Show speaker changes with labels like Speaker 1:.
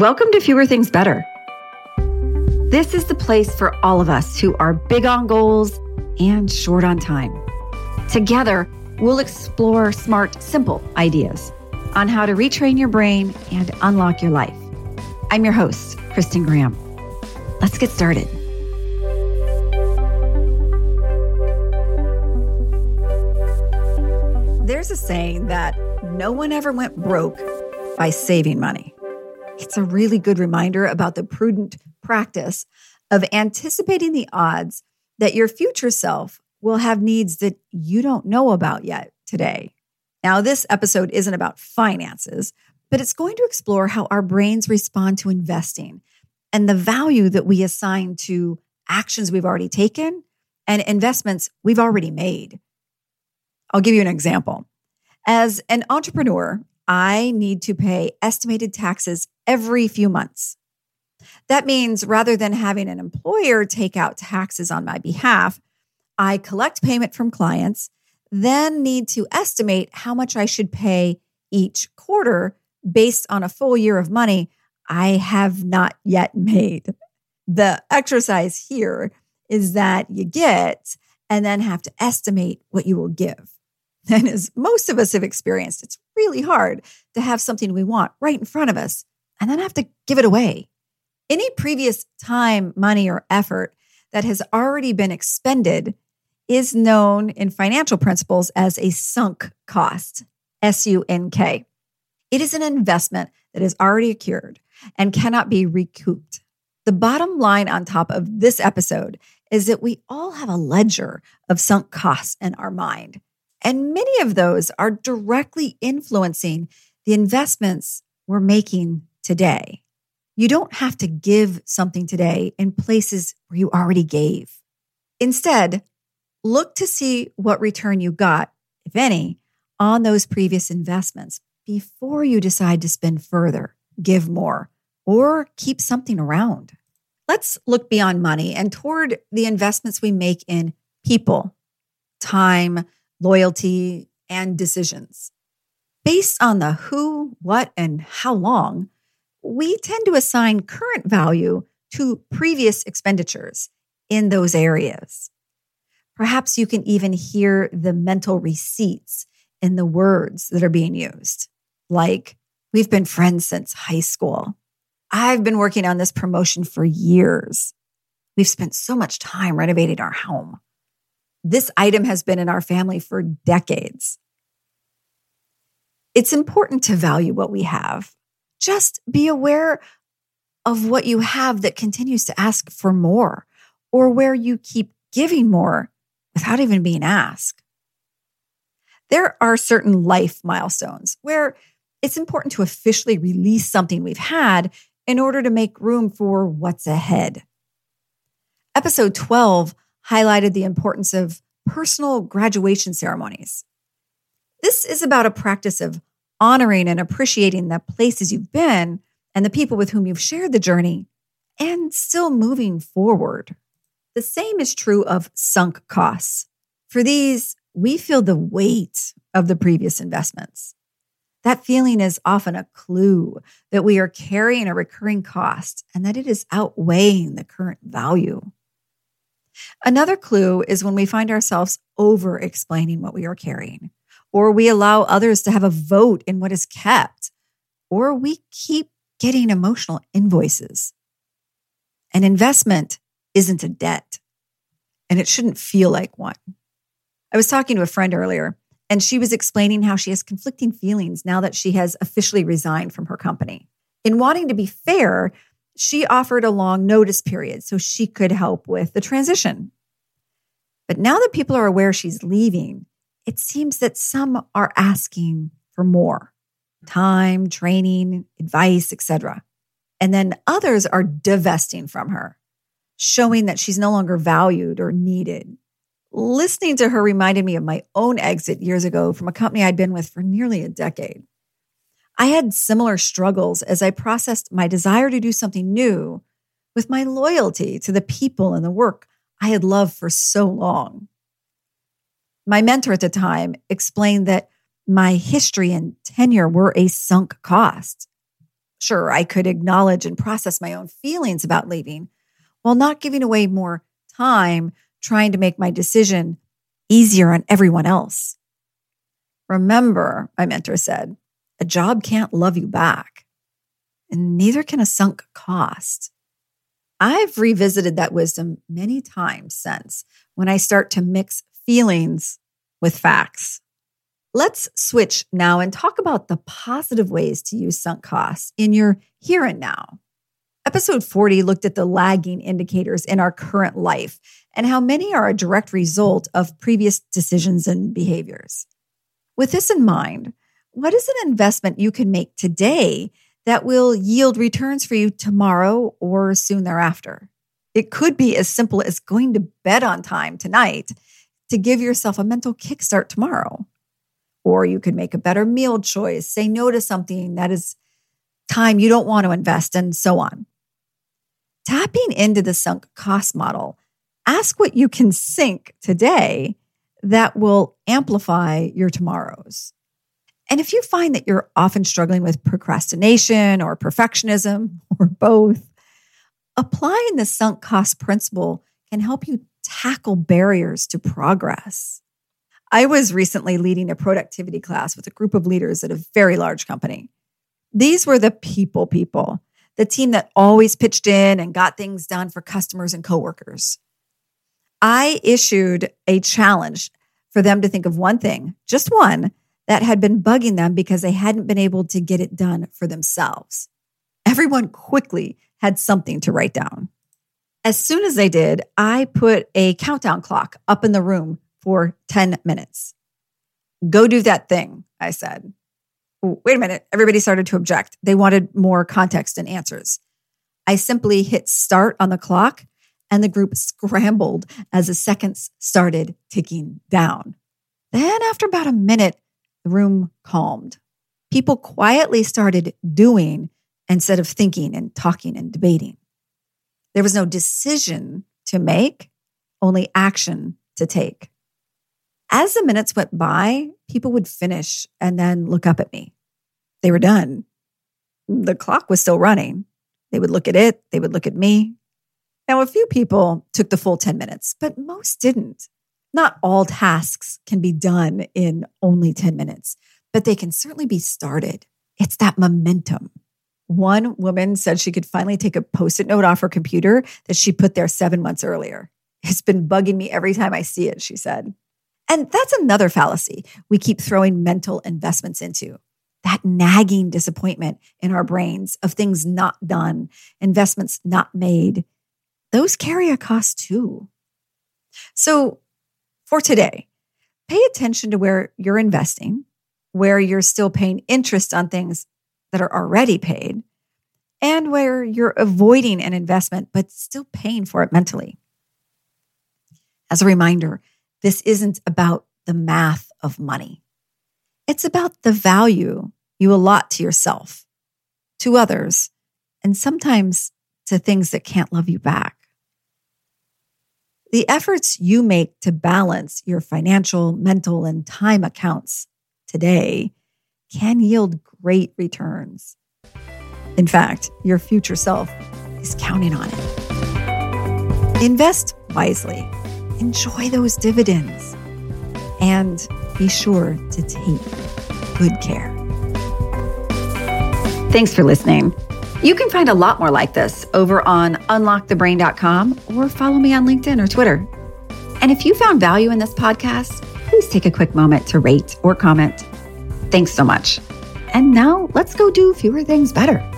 Speaker 1: Welcome to Fewer Things Better. This is the place for all of us who are big on goals and short on time. Together, we'll explore smart, simple ideas on how to retrain your brain and unlock your life. I'm your host, Kristen Graham. Let's get started. There's a saying that no one ever went broke by saving money. It's a really good reminder about the prudent practice of anticipating the odds that your future self will have needs that you don't know about yet today. Now, this episode isn't about finances, but it's going to explore how our brains respond to investing and the value that we assign to actions we've already taken and investments we've already made. I'll give you an example. As an entrepreneur, I need to pay estimated taxes every few months. That means rather than having an employer take out taxes on my behalf, I collect payment from clients, then need to estimate how much I should pay each quarter based on a full year of money I have not yet made. The exercise here is that you get and then have to estimate what you will give. And as most of us have experienced, it's really hard to have something we want right in front of us and then have to give it away. Any previous time, money, or effort that has already been expended is known in financial principles as a sunk cost, S U N K. It is an investment that has already occurred and cannot be recouped. The bottom line on top of this episode is that we all have a ledger of sunk costs in our mind. And many of those are directly influencing the investments we're making today. You don't have to give something today in places where you already gave. Instead, look to see what return you got, if any, on those previous investments before you decide to spend further, give more, or keep something around. Let's look beyond money and toward the investments we make in people, time, loyalty, and decisions. Based on the who, what, and how long, we tend to assign current value to previous expenditures in those areas. Perhaps you can even hear the mental receipts in the words that are being used, like, We've been friends since high school. I've been working on this promotion for years. We've spent so much time renovating our home. This item has been in our family for decades. It's important to value what we have. Just be aware of what you have that continues to ask for more or where you keep giving more without even being asked. There are certain life milestones where it's important to officially release something we've had in order to make room for what's ahead. Episode 12 highlighted the importance of personal graduation ceremonies. This is about a practice of honoring and appreciating the places you've been and the people with whom you've shared the journey and still moving forward. The same is true of sunk costs. For these, we feel the weight of the previous investments. That feeling is often a clue that we are carrying a recurring cost and that it is outweighing the current value. Another clue is when we find ourselves over explaining what we are carrying, or we allow others to have a vote in what is kept, or we keep getting emotional invoices. An investment isn't a debt, and it shouldn't feel like one. I was talking to a friend earlier, and she was explaining how she has conflicting feelings now that she has officially resigned from her company. In wanting to be fair, she offered a long notice period so she could help with the transition. But now that people are aware she's leaving, it seems that some are asking for more time, training, advice, etc. And then others are divesting from her, showing that she's no longer valued or needed. Listening to her reminded me of my own exit years ago from a company I'd been with for nearly a decade. I had similar struggles as I processed my desire to do something new with my loyalty to the people and the work I had loved for so long. My mentor at the time explained that my history and tenure were a sunk cost. Sure, I could acknowledge and process my own feelings about leaving while not giving away more time trying to make my decision easier on everyone else. Remember, my mentor said, a job can't love you back, and neither can a sunk cost. I've revisited that wisdom many times since when I start to mix feelings with facts. Let's switch now and talk about the positive ways to use sunk costs in your here and now. Episode 40 looked at the lagging indicators in our current life and how many are a direct result of previous decisions and behaviors. With this in mind, what is an investment you can make today that will yield returns for you tomorrow or soon thereafter? It could be as simple as going to bed on time tonight to give yourself a mental kickstart tomorrow. Or you could make a better meal choice, say no to something that is time you don't want to invest, and so on. Tapping into the sunk cost model, ask what you can sink today that will amplify your tomorrows. And if you find that you're often struggling with procrastination or perfectionism or both, applying the sunk cost principle can help you tackle barriers to progress. I was recently leading a productivity class with a group of leaders at a very large company. These were the people people, the team that always pitched in and got things done for customers and coworkers. I issued a challenge for them to think of one thing, just one, that had been bugging them because they hadn't been able to get it done for themselves. Everyone quickly had something to write down. As soon as they did, I put a countdown clock up in the room for 10 minutes. Go do that thing, I said. Wait a minute. Everybody started to object. They wanted more context and answers. I simply hit start on the clock and the group scrambled as the seconds started ticking down. Then, after about a minute, the room calmed. People quietly started doing instead of thinking and talking and debating. There was no decision to make, only action to take. As the minutes went by, people would finish and then look up at me. They were done. The clock was still running. They would look at it, they would look at me. Now, a few people took the full 10 minutes, but most didn't. Not all tasks can be done in only 10 minutes, but they can certainly be started. It's that momentum. One woman said she could finally take a post it note off her computer that she put there seven months earlier. It's been bugging me every time I see it, she said. And that's another fallacy we keep throwing mental investments into that nagging disappointment in our brains of things not done, investments not made. Those carry a cost too. So for today, pay attention to where you're investing, where you're still paying interest on things that are already paid and where you're avoiding an investment but still paying for it mentally. As a reminder, this isn't about the math of money. It's about the value you allot to yourself, to others, and sometimes to things that can't love you back. The efforts you make to balance your financial, mental, and time accounts today can yield great returns. In fact, your future self is counting on it. Invest wisely, enjoy those dividends, and be sure to take good care. Thanks for listening. You can find a lot more like this over on unlockthebrain.com or follow me on LinkedIn or Twitter. And if you found value in this podcast, please take a quick moment to rate or comment. Thanks so much. And now let's go do fewer things better.